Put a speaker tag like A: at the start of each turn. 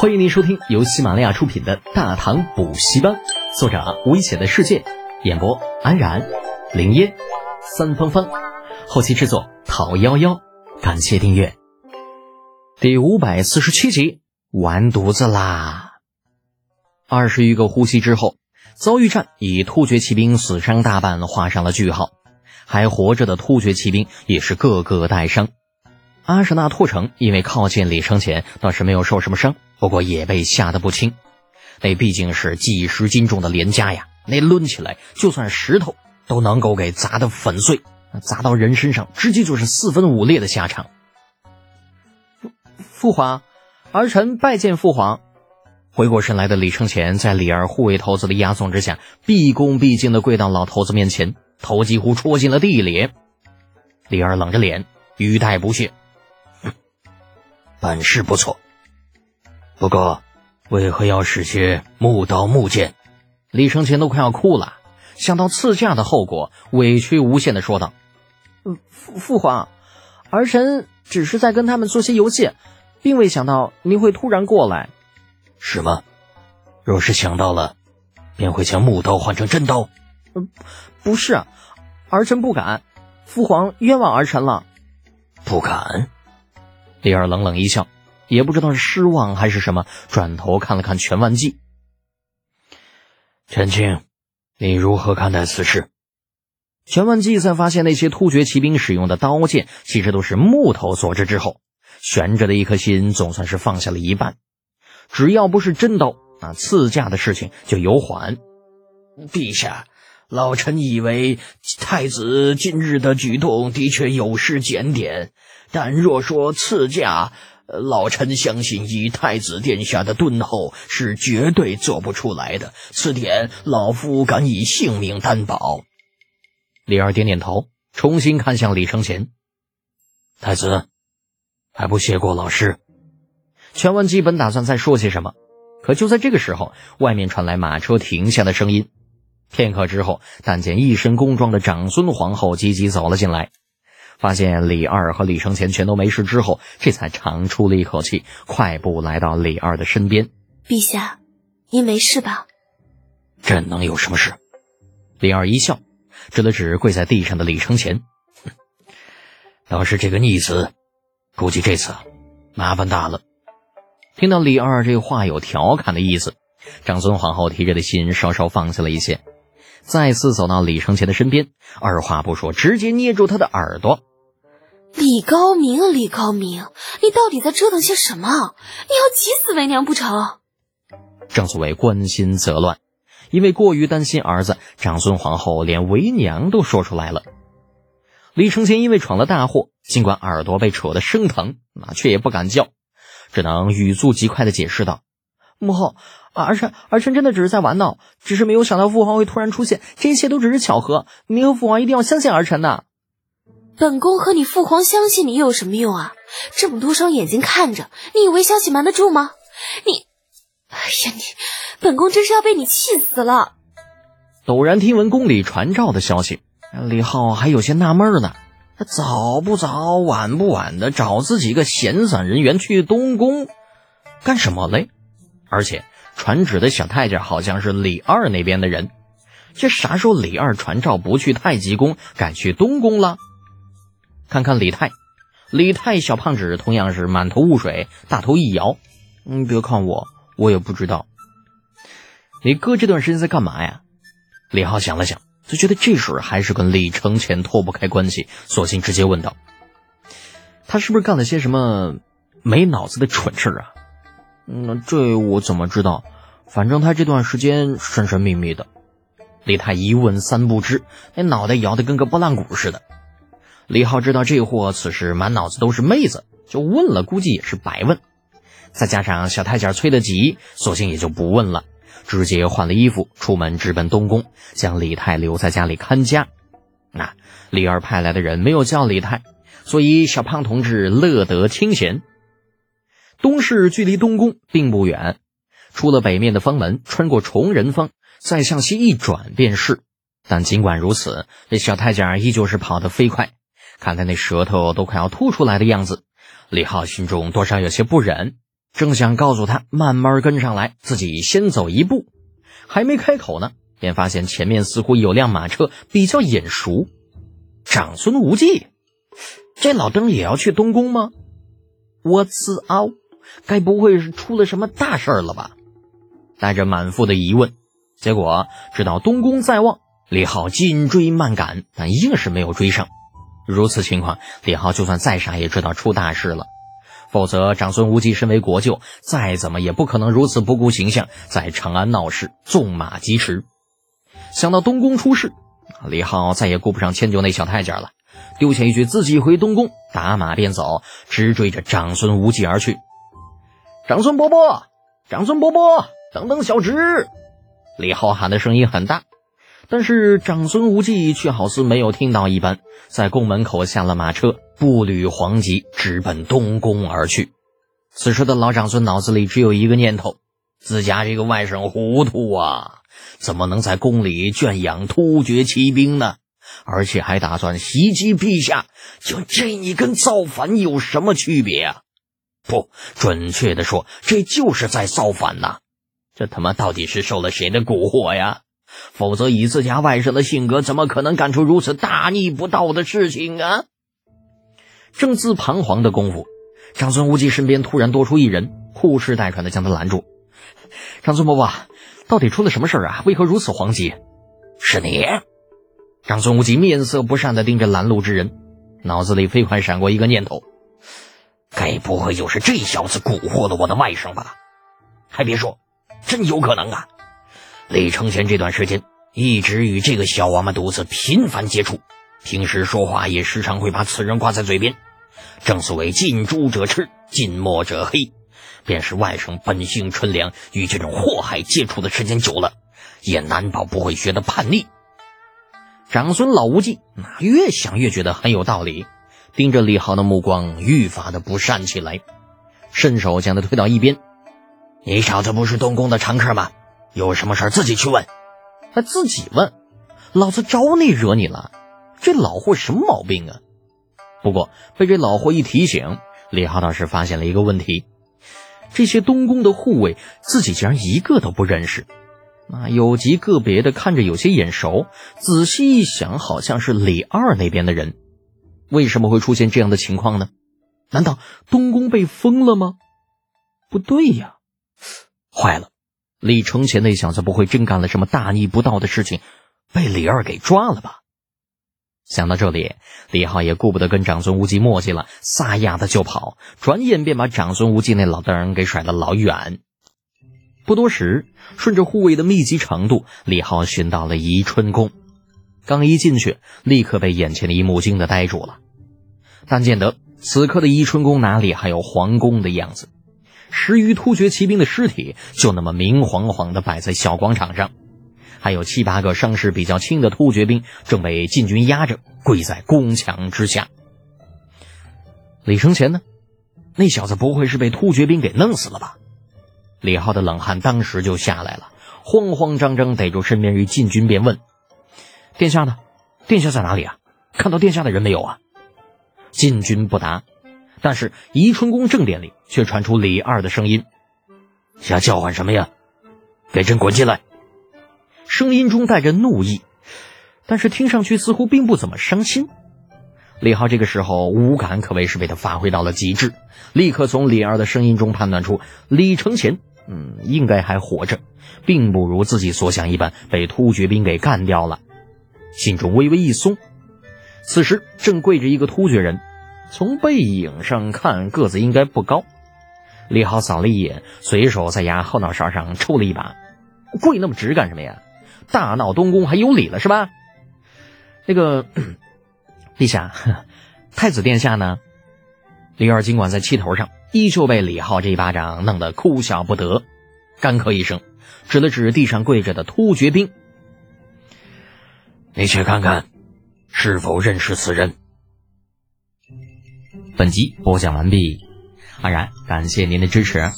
A: 欢迎您收听由喜马拉雅出品的《大唐补习班》，作者危险的世界，演播安然、林烟、三芳芳，后期制作陶幺幺。感谢订阅。第五百四十七集，完犊子啦！二十余个呼吸之后，遭遇战以突厥骑兵死伤大半画上了句号，还活着的突厥骑兵也是个个带伤。阿什纳拓城因为靠近李承前，倒是没有受什么伤。不过也被吓得不轻，那毕竟是几十斤重的连枷呀，那抡起来就算石头都能够给砸得粉碎，砸到人身上直接就是四分五裂的下场。父皇，儿臣拜见父皇。回过神来的李承前，在李二护卫头子的押送之下，毕恭毕敬地跪到老头子面前，头几乎戳进了地里。李二冷着脸，语带不屑：“
B: 本事不错。”不过，为何要使些木刀木剑？
A: 李承前都快要哭了，想到刺驾的后果，委屈无限的说道：“父父皇，儿臣只是在跟他们做些游戏，并未想到您会突然过来。”
B: 是吗？若是想到了，便会将木刀换成真刀。
A: 嗯，不是，儿臣不敢。父皇冤枉儿臣了。
B: 不敢。
A: 李二冷冷一笑。也不知道是失望还是什么，转头看了看全万纪。
B: 陈青，你如何看待此事？
A: 全万纪在发现那些突厥骑兵使用的刀剑其实都是木头所制之后，悬着的一颗心总算是放下了一半。只要不是真刀，那刺驾的事情就有缓。
B: 陛下，老臣以为太子今日的举动的确有失检点，但若说赐驾，老臣相信，以太子殿下的敦厚，是绝对做不出来的。此点，老夫敢以性命担保。
A: 李二点点头，重新看向李承前。
B: 太子，还不谢过老师？
A: 全文基本打算再说些什么，可就在这个时候，外面传来马车停下的声音。片刻之后，但见一身宫装的长孙皇后急急走了进来。发现李二和李承前全都没事之后，这才长出了一口气，快步来到李二的身边。
C: 陛下，您没事吧？
B: 朕能有什么事？
A: 李二一笑，指了指跪在地上的李承前：“
B: 倒是这个逆子，估计这次麻烦大了。”
A: 听到李二这话有调侃的意思，长孙皇后提着的心稍稍放下了一些，再次走到李承前的身边，二话不说，直接捏住他的耳朵。
C: 李高明，李高明，你到底在折腾些什么？你要急死为娘不成？
A: 正所谓关心则乱，因为过于担心儿子，长孙皇后连为娘都说出来了。李承乾因为闯了大祸，尽管耳朵被扯得生疼，那却也不敢叫，只能语速极快的解释道：“母后，儿臣儿臣真的只是在玩闹，只是没有想到父皇会突然出现，这一切都只是巧合。您和父皇一定要相信儿臣呐。”
C: 本宫和你父皇相信你又有什么用啊？这么多双眼睛看着，你以为消息瞒得住吗？你，哎呀你，本宫真是要被你气死了！
A: 陡然听闻宫里传召的消息，李浩还有些纳闷呢。他早不早，晚不晚的找自己一个闲散人员去东宫干什么嘞？而且传旨的小太监好像是李二那边的人。这啥时候李二传召不去太极宫，改去东宫了？看看李泰，李泰小胖子同样是满头雾水，大头一摇。你别看我，我也不知道。你哥这段时间在干嘛呀？李浩想了想，就觉得这事还是跟李承前脱不开关系，索性直接问道：“他是不是干了些什么没脑子的蠢事啊？”嗯，这我怎么知道？反正他这段时间神神秘秘的。李泰一问三不知，那脑袋摇得跟个拨浪鼓似的。李浩知道这货此时满脑子都是妹子，就问了，估计也是白问。再加上小太监催得急，索性也就不问了，直接换了衣服出门直奔东宫，将李泰留在家里看家。那李二派来的人没有叫李泰，所以小胖同志乐得清闲。东市距离东宫并不远，出了北面的方门，穿过崇仁坊，再向西一转便是。但尽管如此，这小太监依旧是跑得飞快。看他那舌头都快要吐出来的样子，李浩心中多少有些不忍。正想告诉他慢慢跟上来，自己先走一步，还没开口呢，便发现前面似乎有辆马车比较眼熟。长孙无忌，这老登也要去东宫吗？我自傲，该不会是出了什么大事儿了吧？带着满腹的疑问，结果知道东宫在望，李浩紧追慢赶，但硬是没有追上。如此情况，李浩就算再傻，也知道出大事了。否则，长孙无忌身为国舅，再怎么也不可能如此不顾形象，在长安闹事，纵马疾驰。想到东宫出事，李浩再也顾不上迁就那小太监了，丢下一句自己回东宫，打马便走，直追着长孙无忌而去。长孙伯伯，长孙伯伯，等等小侄！李浩喊的声音很大，但是长孙无忌却好似没有听到一般，在宫门口下了马车。步履黄急，直奔东宫而去。此时的老长孙脑子里只有一个念头：自家这个外甥糊涂啊，怎么能在宫里圈养突厥骑兵呢？而且还打算袭击陛下，就这你跟造反有什么区别啊？不，准确的说，这就是在造反呐！这他妈到底是受了谁的蛊惑呀？否则以自家外甥的性格，怎么可能干出如此大逆不道的事情啊？正自彷徨的功夫，长孙无忌身边突然多出一人，呼哧带喘的将他拦住。长孙伯伯，到底出了什么事啊？为何如此慌急？
B: 是你？
A: 长孙无忌面色不善的盯着拦路之人，脑子里飞快闪过一个念头：
B: 该不会又是这小子蛊惑了我的外甥吧？还别说，真有可能啊！李承前这段时间一直与这个小王八犊子频繁接触。平时说话也时常会把此人挂在嘴边，正所谓近朱者赤，近墨者黑。便是外甥本性纯良，与这种祸害接触的时间久了，也难保不会学得叛逆。
A: 长孙老无忌那越想越觉得很有道理，盯着李浩的目光愈发的不善起来，伸手将他推到一边：“
B: 你小子不是东宫的常客吗？有什么事自己去问。
A: 他自己问，老子招你惹你了？”这老货什么毛病啊？不过被这老货一提醒，李浩倒是发现了一个问题：这些东宫的护卫，自己竟然一个都不认识。那有极个别的看着有些眼熟，仔细一想，好像是李二那边的人。为什么会出现这样的情况呢？难道东宫被封了吗？不对呀，坏了！李承前那小子不会真干了什么大逆不道的事情，被李二给抓了吧？想到这里，李浩也顾不得跟长孙无忌磨叽了，撒丫子就跑，转眼便把长孙无忌那老登给甩得老远。不多时，顺着护卫的密集程度，李浩寻到了宜春宫。刚一进去，立刻被眼前的一幕惊得呆住了。但见得此刻的宜春宫哪里还有皇宫的样子？十余突厥骑兵的尸体就那么明晃晃地摆在小广场上。还有七八个伤势比较轻的突厥兵正被禁军压着跪在宫墙之下。李承前呢？那小子不会是被突厥兵给弄死了吧？李浩的冷汗当时就下来了，慌慌张张逮住身边一禁军便问：“殿下呢？殿下在哪里啊？看到殿下的人没有啊？”禁军不答，但是宜春宫正殿里却传出李二的声音：“
B: 瞎叫唤什么呀？给朕滚进来！”
A: 声音中带着怒意，但是听上去似乎并不怎么伤心。李浩这个时候五感可谓是被他发挥到了极致，立刻从李二的声音中判断出李承前，嗯，应该还活着，并不如自己所想一般被突厥兵给干掉了。心中微微一松，此时正跪着一个突厥人，从背影上看个子应该不高。李浩扫了一眼，随手在牙后脑勺上抽了一把，跪那么直干什么呀？大闹东宫还有理了是吧？那个陛下，太子殿下呢？李二尽管在气头上，依旧被李浩这一巴掌弄得哭笑不得，干咳一声，指了指地上跪着的突厥兵：“
B: 你去看看，是否认识此人。”
A: 本集播讲完毕，安然感谢您的支持。